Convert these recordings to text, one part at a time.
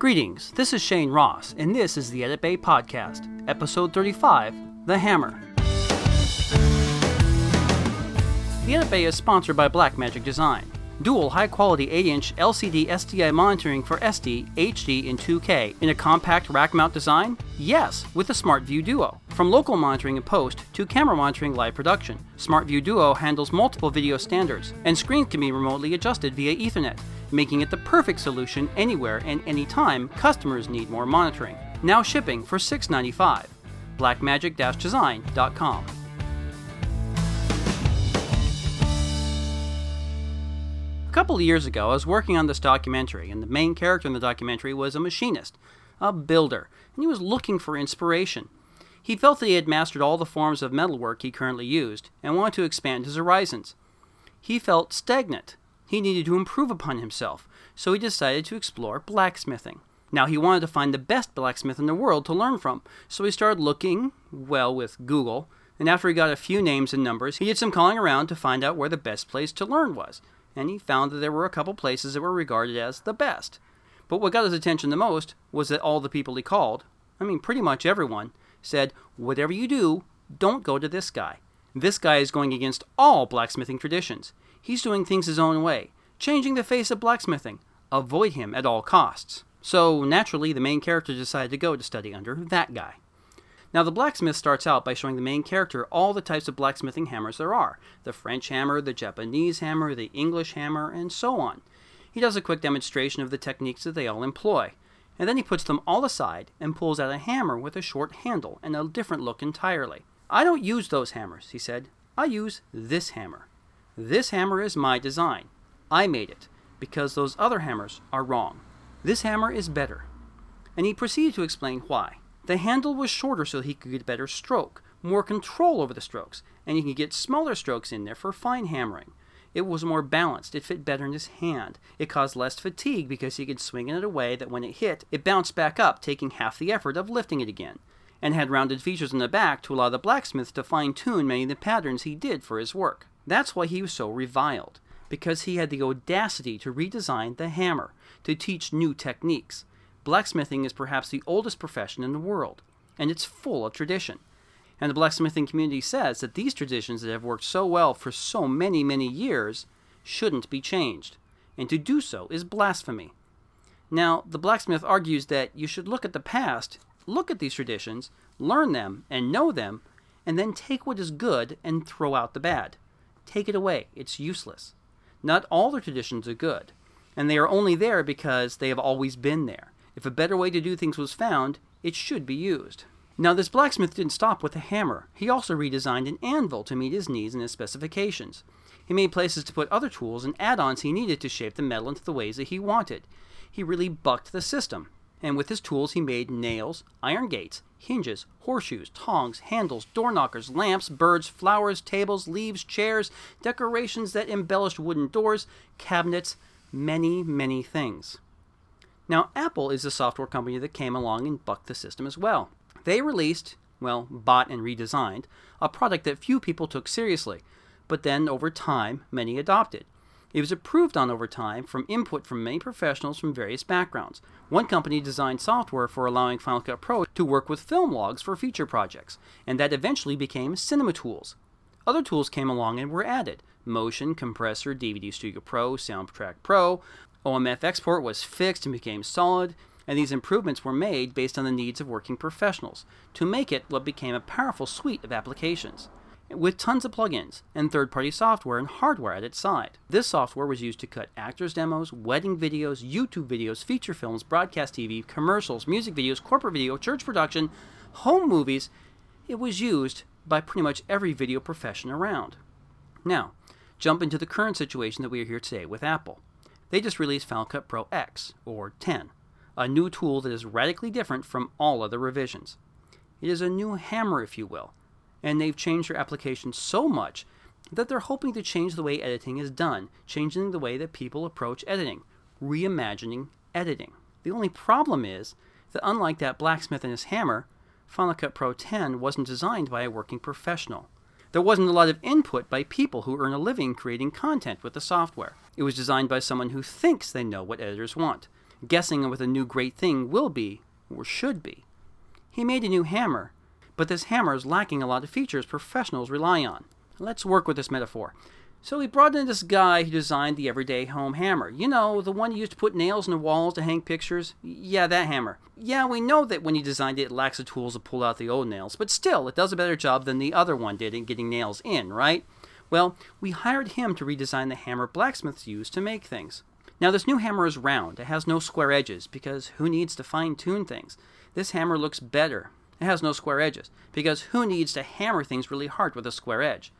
Greetings, this is Shane Ross, and this is the Edit Bay Podcast, Episode 35 The Hammer. The Edit Bay is sponsored by Blackmagic Design. Dual high quality 8 inch LCD SDI monitoring for SD, HD, and 2K in a compact rack mount design? Yes, with the SmartView Duo. From local monitoring and post to camera monitoring live production, SmartView Duo handles multiple video standards, and screens can be remotely adjusted via Ethernet, making it the perfect solution anywhere and anytime customers need more monitoring. Now shipping for $6.95. Blackmagic-design.com. A couple of years ago, I was working on this documentary, and the main character in the documentary was a machinist, a builder, and he was looking for inspiration. He felt that he had mastered all the forms of metalwork he currently used and wanted to expand his horizons. He felt stagnant. He needed to improve upon himself, so he decided to explore blacksmithing. Now, he wanted to find the best blacksmith in the world to learn from, so he started looking, well, with Google, and after he got a few names and numbers, he did some calling around to find out where the best place to learn was and he found that there were a couple places that were regarded as the best. But what got his attention the most was that all the people he called, I mean, pretty much everyone, said, Whatever you do, don't go to this guy. This guy is going against all blacksmithing traditions. He's doing things his own way, changing the face of blacksmithing. Avoid him at all costs. So, naturally, the main character decided to go to study under that guy. Now, the blacksmith starts out by showing the main character all the types of blacksmithing hammers there are the French hammer, the Japanese hammer, the English hammer, and so on. He does a quick demonstration of the techniques that they all employ, and then he puts them all aside and pulls out a hammer with a short handle and a different look entirely. I don't use those hammers, he said. I use this hammer. This hammer is my design. I made it, because those other hammers are wrong. This hammer is better. And he proceeded to explain why. The handle was shorter so he could get better stroke, more control over the strokes, and he could get smaller strokes in there for fine hammering. It was more balanced, it fit better in his hand. It caused less fatigue because he could swing it in a way that when it hit, it bounced back up, taking half the effort of lifting it again, and had rounded features in the back to allow the blacksmith to fine tune many of the patterns he did for his work. That's why he was so reviled, because he had the audacity to redesign the hammer, to teach new techniques. Blacksmithing is perhaps the oldest profession in the world, and it's full of tradition. And the blacksmithing community says that these traditions that have worked so well for so many, many years shouldn't be changed, and to do so is blasphemy. Now, the blacksmith argues that you should look at the past, look at these traditions, learn them, and know them, and then take what is good and throw out the bad. Take it away, it's useless. Not all the traditions are good, and they are only there because they have always been there. If a better way to do things was found, it should be used. Now, this blacksmith didn't stop with a hammer. He also redesigned an anvil to meet his needs and his specifications. He made places to put other tools and add ons he needed to shape the metal into the ways that he wanted. He really bucked the system. And with his tools, he made nails, iron gates, hinges, horseshoes, tongs, handles, door knockers, lamps, birds, flowers, tables, leaves, chairs, decorations that embellished wooden doors, cabinets, many, many things. Now, Apple is a software company that came along and bucked the system as well. They released, well, bought and redesigned, a product that few people took seriously, but then over time, many adopted. It was improved on over time from input from many professionals from various backgrounds. One company designed software for allowing Final Cut Pro to work with film logs for feature projects, and that eventually became Cinema Tools. Other tools came along and were added Motion, Compressor, DVD Studio Pro, Soundtrack Pro, OMF export was fixed and became solid, and these improvements were made based on the needs of working professionals to make it what became a powerful suite of applications with tons of plugins and third party software and hardware at its side. This software was used to cut actors' demos, wedding videos, YouTube videos, feature films, broadcast TV, commercials, music videos, corporate video, church production, home movies. It was used by pretty much every video profession around. Now, jump into the current situation that we are here today with Apple. They just released Final Cut Pro X, or 10, a new tool that is radically different from all other revisions. It is a new hammer, if you will, and they've changed their application so much that they're hoping to change the way editing is done, changing the way that people approach editing, reimagining editing. The only problem is that unlike that blacksmith and his hammer, Final Cut Pro 10 wasn't designed by a working professional. There wasn't a lot of input by people who earn a living creating content with the software. It was designed by someone who thinks they know what editors want. Guessing what the new great thing will be or should be. He made a new hammer, but this hammer is lacking a lot of features professionals rely on. Let's work with this metaphor. So he brought in this guy who designed the everyday home hammer. You know, the one you used to put nails in the walls to hang pictures? Yeah, that hammer. Yeah, we know that when he designed it, it lacks the tools to pull out the old nails, but still, it does a better job than the other one did in getting nails in, right? Well, we hired him to redesign the hammer blacksmiths use to make things. Now, this new hammer is round. It has no square edges, because who needs to fine tune things? This hammer looks better. It has no square edges, because who needs to hammer things really hard with a square edge?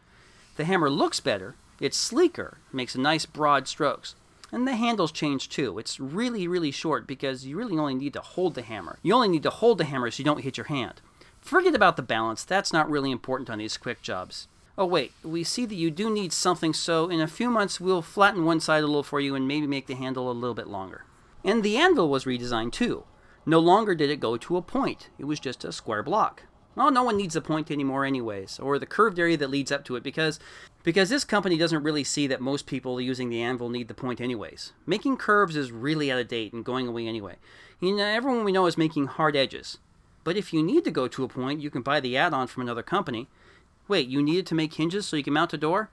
The hammer looks better it's sleeker, makes nice broad strokes. And the handles change too. It's really, really short because you really only need to hold the hammer. You only need to hold the hammer so you don't hit your hand. Forget about the balance, that's not really important on these quick jobs. Oh, wait, we see that you do need something, so in a few months we'll flatten one side a little for you and maybe make the handle a little bit longer. And the anvil was redesigned too. No longer did it go to a point, it was just a square block. Well, no one needs a point anymore, anyways, or the curved area that leads up to it, because because this company doesn't really see that most people using the anvil need the point anyways. Making curves is really out of date and going away anyway. You know, everyone we know is making hard edges. But if you need to go to a point, you can buy the add-on from another company. Wait, you needed to make hinges so you can mount a door?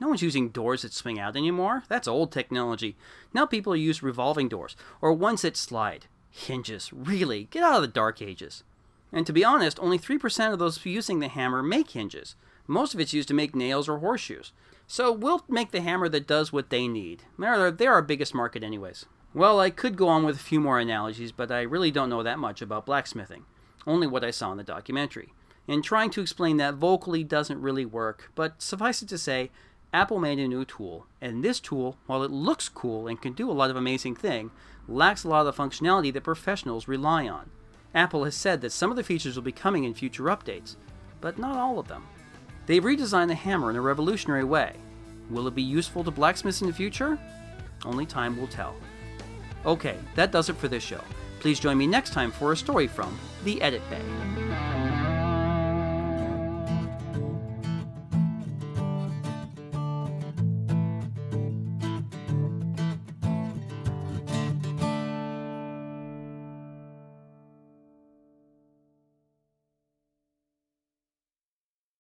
No one's using doors that swing out anymore. That's old technology. Now people use revolving doors, or ones that slide. Hinges, really? Get out of the dark ages. And to be honest, only 3% of those using the hammer make hinges. Most of it's used to make nails or horseshoes. So we'll make the hammer that does what they need. They're, they're our biggest market, anyways. Well, I could go on with a few more analogies, but I really don't know that much about blacksmithing. Only what I saw in the documentary. And trying to explain that vocally doesn't really work, but suffice it to say, Apple made a new tool, and this tool, while it looks cool and can do a lot of amazing things, lacks a lot of the functionality that professionals rely on. Apple has said that some of the features will be coming in future updates, but not all of them. They've redesigned the hammer in a revolutionary way. Will it be useful to blacksmiths in the future? Only time will tell. Okay, that does it for this show. Please join me next time for a story from the Edit Bay.